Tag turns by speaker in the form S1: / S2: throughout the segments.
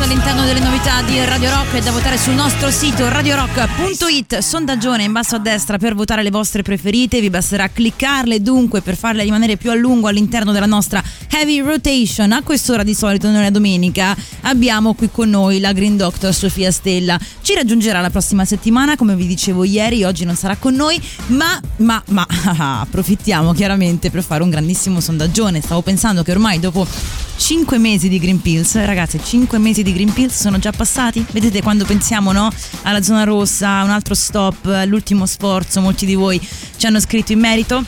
S1: All'interno delle novità di Radio Rock è da votare sul nostro sito radiorock.it sondaggione in basso a destra per votare le vostre preferite. Vi basterà cliccarle dunque per farle rimanere più a lungo all'interno della nostra heavy rotation. A quest'ora di solito non è domenica abbiamo qui con noi la Green Doctor Sofia Stella. Ci raggiungerà la prossima settimana come vi dicevo ieri oggi non sarà con noi ma ma ma approfittiamo chiaramente per fare un grandissimo sondaggione. Stavo pensando che ormai dopo 5 mesi di Green Pills, ragazzi, 5 mesi di Green Pills sono già passati? Vedete quando pensiamo no, alla zona rossa, un altro stop, l'ultimo sforzo, molti di voi ci hanno scritto in merito.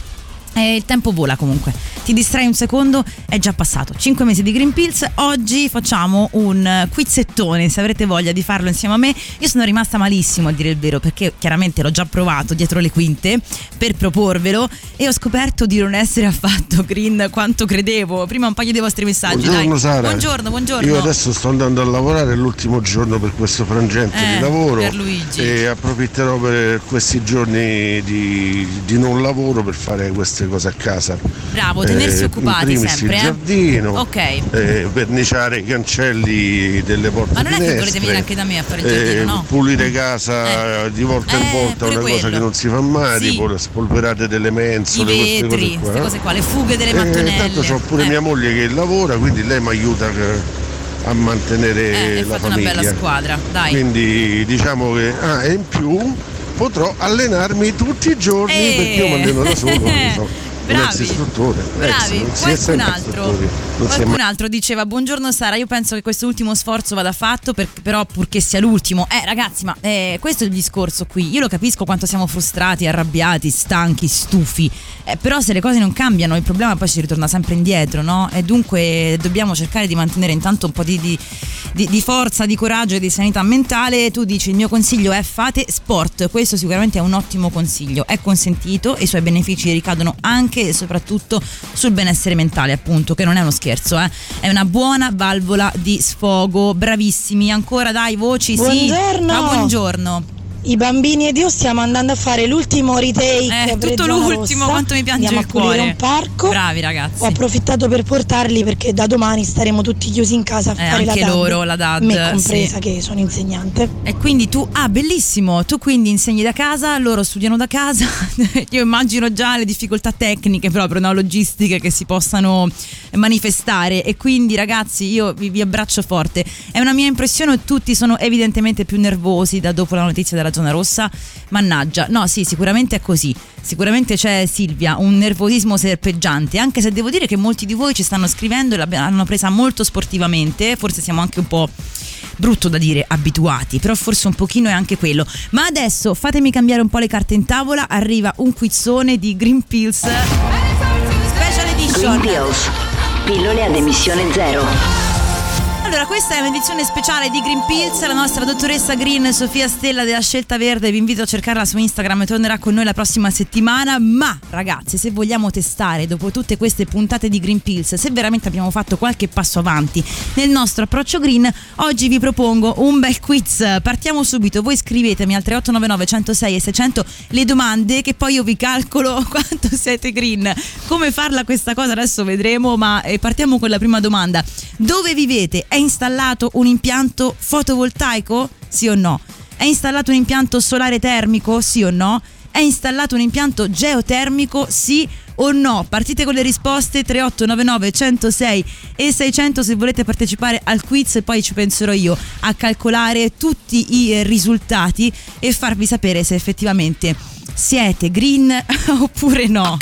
S1: E il tempo vola comunque, ti distrai un secondo, è già passato. 5 mesi di Green Pills, oggi facciamo un quizzettone, se avrete voglia di farlo insieme a me. Io sono rimasta malissimo a dire il vero perché chiaramente l'ho già provato dietro le quinte per proporvelo e ho scoperto di non essere affatto green quanto credevo. Prima un paio dei vostri messaggi.
S2: Buongiorno
S1: dai.
S2: Sara.
S1: Buongiorno, buongiorno.
S2: Io adesso sto andando a lavorare, è l'ultimo giorno per questo frangente
S1: Eh,
S2: di lavoro
S1: Pierluigi.
S2: e approfitterò per questi giorni di, di non lavoro per fare queste cose a casa.
S1: Bravo, tenersi
S2: Eh,
S1: occupati sempre,
S2: il
S1: eh.
S2: giardino,
S1: Ok.
S2: eh, verniciare i cancelli delle porte
S1: Ma non è che volete venire anche da me a fare il giardino,
S2: eh,
S1: no?
S2: Pulire casa di volta
S1: Eh,
S2: in volta una cosa
S1: quello.
S2: che non si fa mai,
S1: Sì.
S2: tipo le spolverate delle
S1: I
S2: mensole, queste
S1: vetri,
S2: cose qua.
S1: queste cose qua, le fughe delle
S2: Eh,
S1: mattonelle.
S2: tanto ho pure
S1: Eh.
S2: mia moglie che lavora, quindi lei mi aiuta a mantenere
S1: Eh,
S2: la
S1: fatto una
S2: famiglia.
S1: bella squadra, dai.
S2: Quindi diciamo che ah, e in più potrò allenarmi tutti i giorni
S1: Eh.
S2: perché io mi alleno da solo,
S1: Bravi.
S2: ex istruttore.
S1: Bravi,
S2: ex, è
S1: qualcun altro, qualcun altro diceva buongiorno Sara, io penso che questo ultimo sforzo vada fatto, per- però purché sia l'ultimo. Eh ragazzi, ma eh, questo è il discorso qui, io lo capisco quanto siamo frustrati, arrabbiati, stanchi, stufi, eh, però se le cose non cambiano il problema poi ci ritorna sempre indietro, no? E dunque dobbiamo cercare di mantenere intanto un po' di, di- di- di forza, di coraggio e di sanità mentale. Tu dici il mio consiglio è fate sport, questo sicuramente è un ottimo consiglio, è consentito e i suoi benefici ricadono anche e soprattutto sul benessere mentale, appunto, che non è uno scherzo, eh. è una buona valvola di sfogo. Bravissimi, ancora dai, voci, sì.
S3: Buongiorno.
S1: Ciao, buongiorno.
S3: I bambini ed io stiamo andando a fare l'ultimo retake.
S1: Eh, tutto l'ultimo,
S3: Rossa.
S1: quanto mi piange
S3: Andiamo
S1: il
S3: a pulire
S1: cuore.
S3: un parco.
S1: Bravi ragazzi.
S3: Ho approfittato per portarli perché da domani staremo tutti chiusi in casa a
S1: Eh,
S3: fare la
S1: anche
S3: DAD.
S1: loro, la DAD,
S3: Me compresa
S1: sì.
S3: che sono insegnante.
S1: E quindi tu, ah bellissimo, tu quindi insegni da casa, loro studiano da casa, io immagino già le difficoltà tecniche proprio, no? logistiche che si possano manifestare e quindi ragazzi io vi, vi abbraccio forte, è una mia impressione, tutti sono evidentemente più nervosi da dopo la notizia della zona rossa, mannaggia, no sì sicuramente è così, sicuramente c'è Silvia, un nervosismo serpeggiante, anche se devo dire che molti di voi ci stanno scrivendo e l'hanno presa molto sportivamente, forse siamo anche un po' brutto da dire abituati, però forse un pochino è anche quello. Ma adesso fatemi cambiare un po' le carte in tavola, arriva un quizzone di Green Pills Special
S4: Green
S1: Edition.
S4: Pills. Pillole ad emissione zero.
S1: Allora, questa è un'edizione speciale di Green Pills, la nostra dottoressa Green Sofia Stella della Scelta Verde, vi invito a cercarla su Instagram e tornerà con noi la prossima settimana, ma ragazzi, se vogliamo testare dopo tutte queste puntate di Green Pills, se veramente abbiamo fatto qualche passo avanti nel nostro approccio green, oggi vi propongo un bel quiz. Partiamo subito, voi scrivetemi al 3899 106 e 600 le domande che poi io vi calcolo quanto siete green. Come farla questa cosa adesso vedremo, ma eh, partiamo con la prima domanda. Dove vivete? È installato un impianto fotovoltaico? Sì o no? È installato un impianto solare termico? Sì o no? È installato un impianto geotermico? Sì o no? Partite con le risposte 3899 106 e 600 se volete partecipare al quiz e poi ci penserò io a calcolare tutti i risultati e farvi sapere se effettivamente siete green oppure no.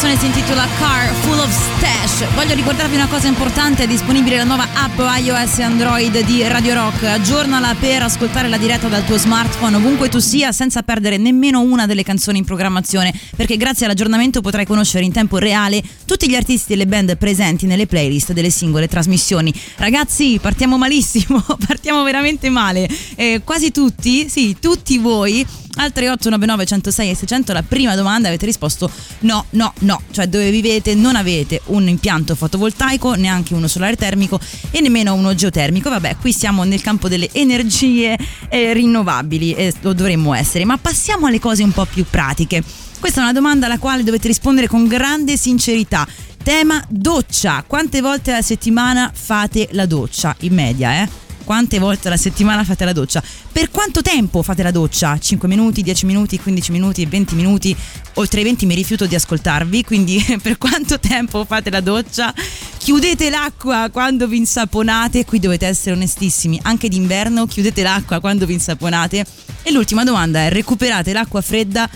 S1: Canzone si intitola Car Full of Stash. Voglio ricordarvi una cosa importante, è disponibile la nuova app iOS e Android di Radio Rock. Aggiornala per ascoltare la diretta dal tuo smartphone ovunque tu sia senza perdere nemmeno una delle canzoni in programmazione, perché grazie all'aggiornamento potrai conoscere in tempo reale tutti gli artisti e le band presenti nelle playlist delle singole trasmissioni. Ragazzi, partiamo malissimo, partiamo veramente male. Eh, quasi tutti, sì, tutti voi al 3899 106 e 600 la prima domanda avete risposto no, no, no, cioè dove vivete non avete un impianto fotovoltaico, neanche uno solare termico e nemmeno uno geotermico. Vabbè, qui siamo nel campo delle energie eh, rinnovabili e lo dovremmo essere, ma passiamo alle cose un po' più pratiche. Questa è una domanda alla quale dovete rispondere con grande sincerità. Tema doccia. Quante volte alla settimana fate la doccia? In media, eh? Quante volte alla settimana fate la doccia. Per quanto tempo fate la doccia? 5 minuti, 10 minuti, 15 minuti, 20 minuti? Oltre ai 20 mi rifiuto di ascoltarvi, quindi per quanto tempo fate la doccia? Chiudete l'acqua quando vi insaponate, qui dovete essere onestissimi, anche d'inverno chiudete l'acqua quando vi insaponate. E l'ultima domanda è recuperate l'acqua fredda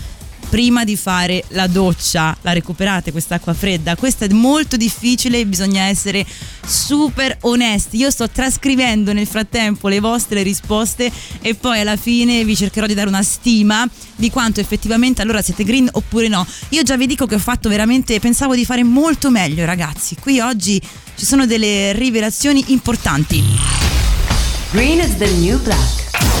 S1: prima di fare la doccia, la recuperate quest'acqua fredda. Questo è molto difficile, bisogna essere super onesti. Io sto trascrivendo nel frattempo le vostre risposte e poi alla fine vi cercherò di dare una stima di quanto effettivamente allora siete green oppure no. Io già vi dico che ho fatto veramente, pensavo di fare molto meglio ragazzi. Qui oggi ci sono delle rivelazioni importanti.
S4: Green is the new black.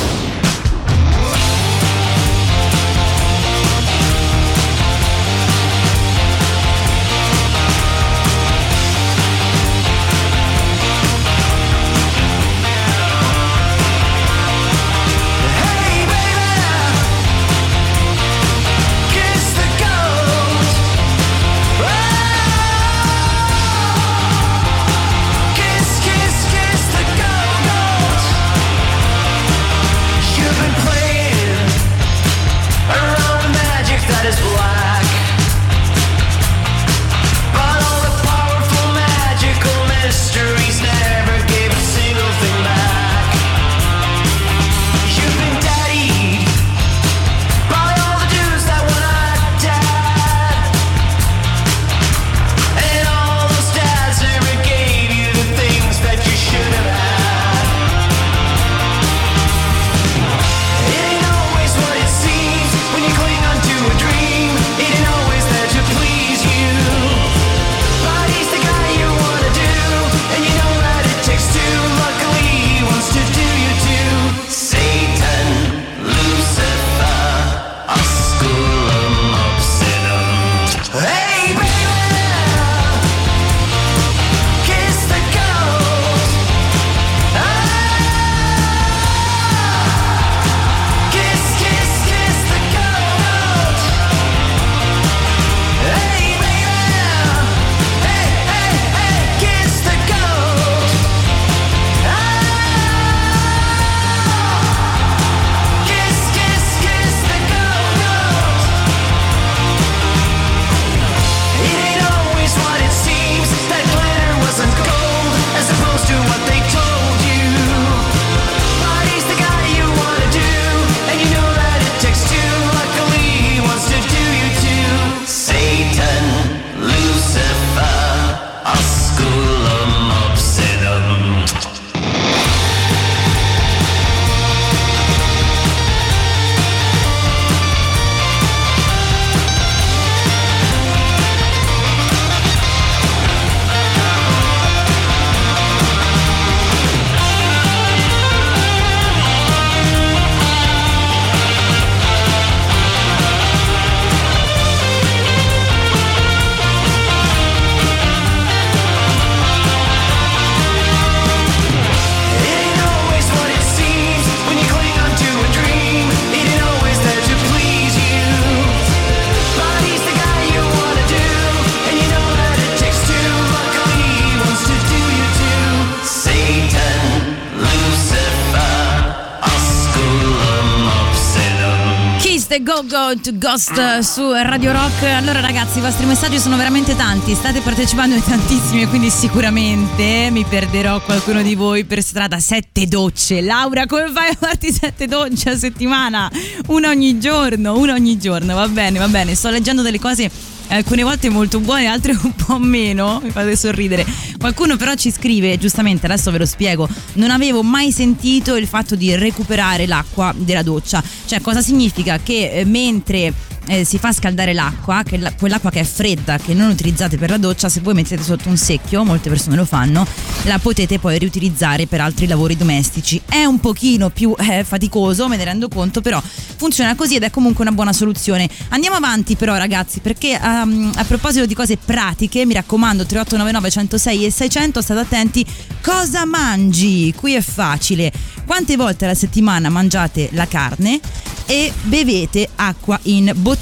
S1: Go Go to Ghost su Radio Rock. Allora ragazzi, i vostri messaggi sono veramente tanti, state partecipando in tantissimi quindi sicuramente mi perderò qualcuno di voi per strada. Sette docce. Laura, come fai a farti sette docce a settimana? Una ogni giorno, una ogni giorno. Va bene, va bene. Sto leggendo delle cose alcune volte molto buone, altre un po' meno, mi fate sorridere. Qualcuno però ci scrive, giustamente, adesso ve lo spiego, non avevo mai sentito il fatto di recuperare l'acqua della doccia. Cioè, cosa significa? Che eh, mentre eh, si fa scaldare l'acqua, che la- quell'acqua che è fredda, che non utilizzate per la doccia, se voi mettete sotto un secchio, molte persone lo fanno, la potete poi riutilizzare per altri lavori domestici. È un pochino più eh, faticoso, me ne rendo conto, però funziona così ed è comunque una buona soluzione. Andiamo avanti però ragazzi, perché ehm, a proposito di cose pratiche, mi raccomando 3899 106 e 600, state attenti, cosa mangi? Qui è facile. Quante volte alla settimana mangiate la carne? e bevete acqua in bottiglia?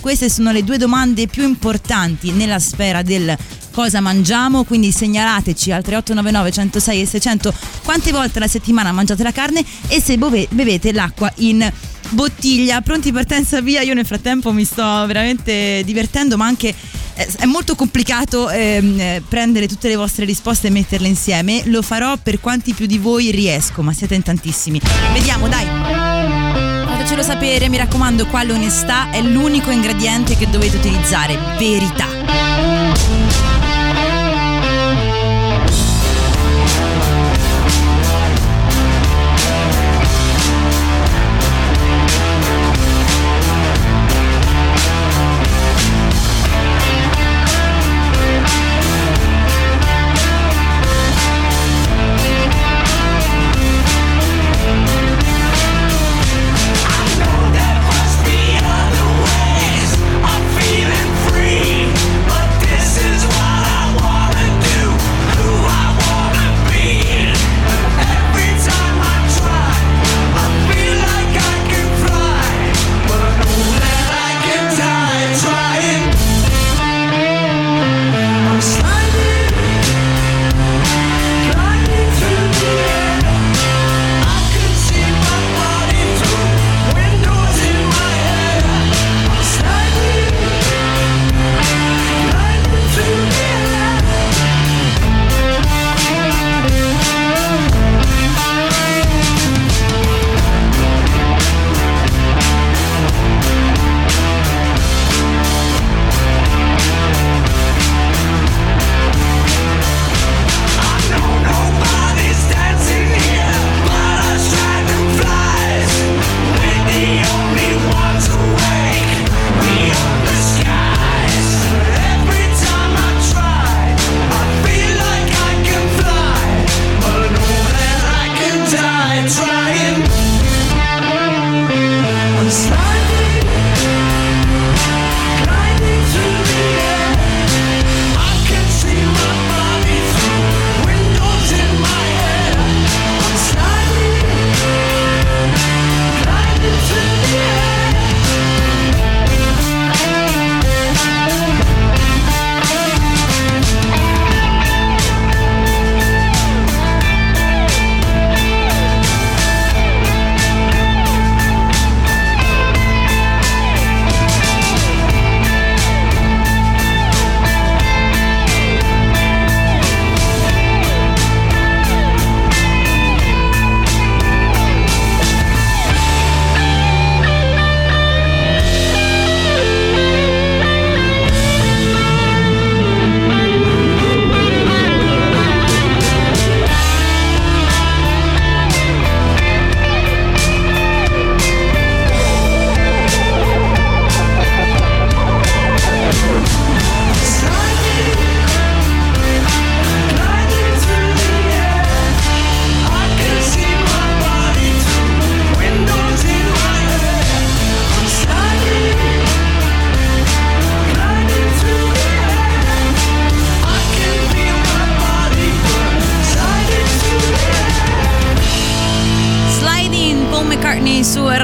S1: Queste sono le due domande più importanti nella sfera del cosa mangiamo, quindi segnalateci al 3899 106 e 600 quante volte alla settimana mangiate la carne e se bevete l'acqua in bottiglia. Pronti partenza via, io nel frattempo mi sto veramente divertendo, ma anche eh, è molto complicato ehm, eh, prendere tutte le vostre risposte e metterle insieme. Lo farò per quanti più di voi riesco, ma siete in tantissimi. Vediamo, dai. Fatecelo sapere, mi raccomando, qua l'onestà è l'unico ingrediente che dovete utilizzare, verità.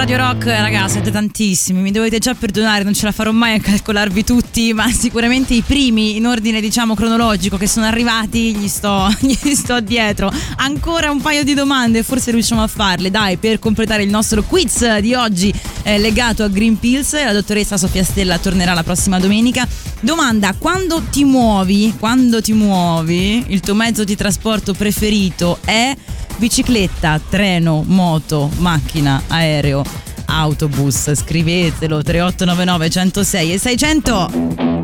S1: Radio Rock, ragazzi, siete tantissimi, mi dovete già perdonare, non ce la farò mai a calcolarvi tutti, ma sicuramente i primi in ordine diciamo cronologico che sono arrivati gli sto, gli sto dietro. Ancora un paio di domande, forse riusciamo a farle, dai, per completare il nostro quiz di oggi eh, legato a Green Pills. La dottoressa Sofia Stella tornerà la prossima domenica. Domanda, quando ti muovi, quando ti muovi, il tuo mezzo di trasporto preferito è bicicletta, treno, moto, aereo, autobus? Scrivetelo 3899 106 e 600.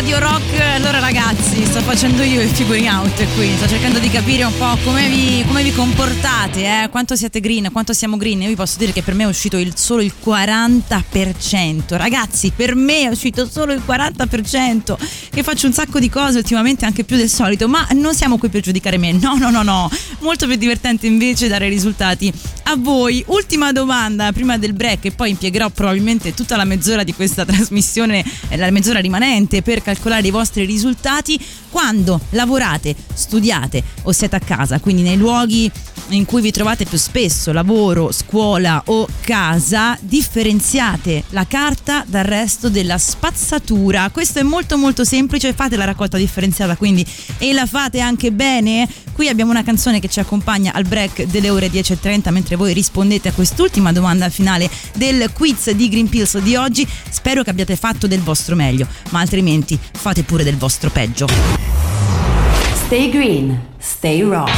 S1: Radio Rock. Sto facendo io il figuring out qui, sto cercando di capire un po' come vi, come vi comportate, eh? quanto siete green, quanto siamo green. Io vi posso dire che per me è uscito il- solo il 40%. Ragazzi, per me è uscito solo il 40%. Che faccio un sacco di cose ultimamente, anche più del solito, ma non siamo qui per giudicare me. No, no, no, no. Molto più divertente invece dare risultati a voi. Ultima domanda prima del break e poi impiegherò probabilmente tutta la mezz'ora di questa trasmissione, la mezz'ora rimanente per calcolare i vostri risultati. Quando lavorate, studiate o siete a casa, quindi nei luoghi in cui vi trovate più spesso, lavoro, scuola o casa, differenziate la carta dal resto della spazzatura. Questo è molto molto semplice, fate la raccolta differenziata quindi e la fate anche bene. Qui abbiamo una canzone che ci accompagna al break delle ore 10.30 mentre voi rispondete a quest'ultima domanda finale del quiz di Green Pills di oggi. Spero che abbiate fatto del vostro meglio, ma altrimenti fate pure del vostro peggio.
S4: Stay green, stay raw.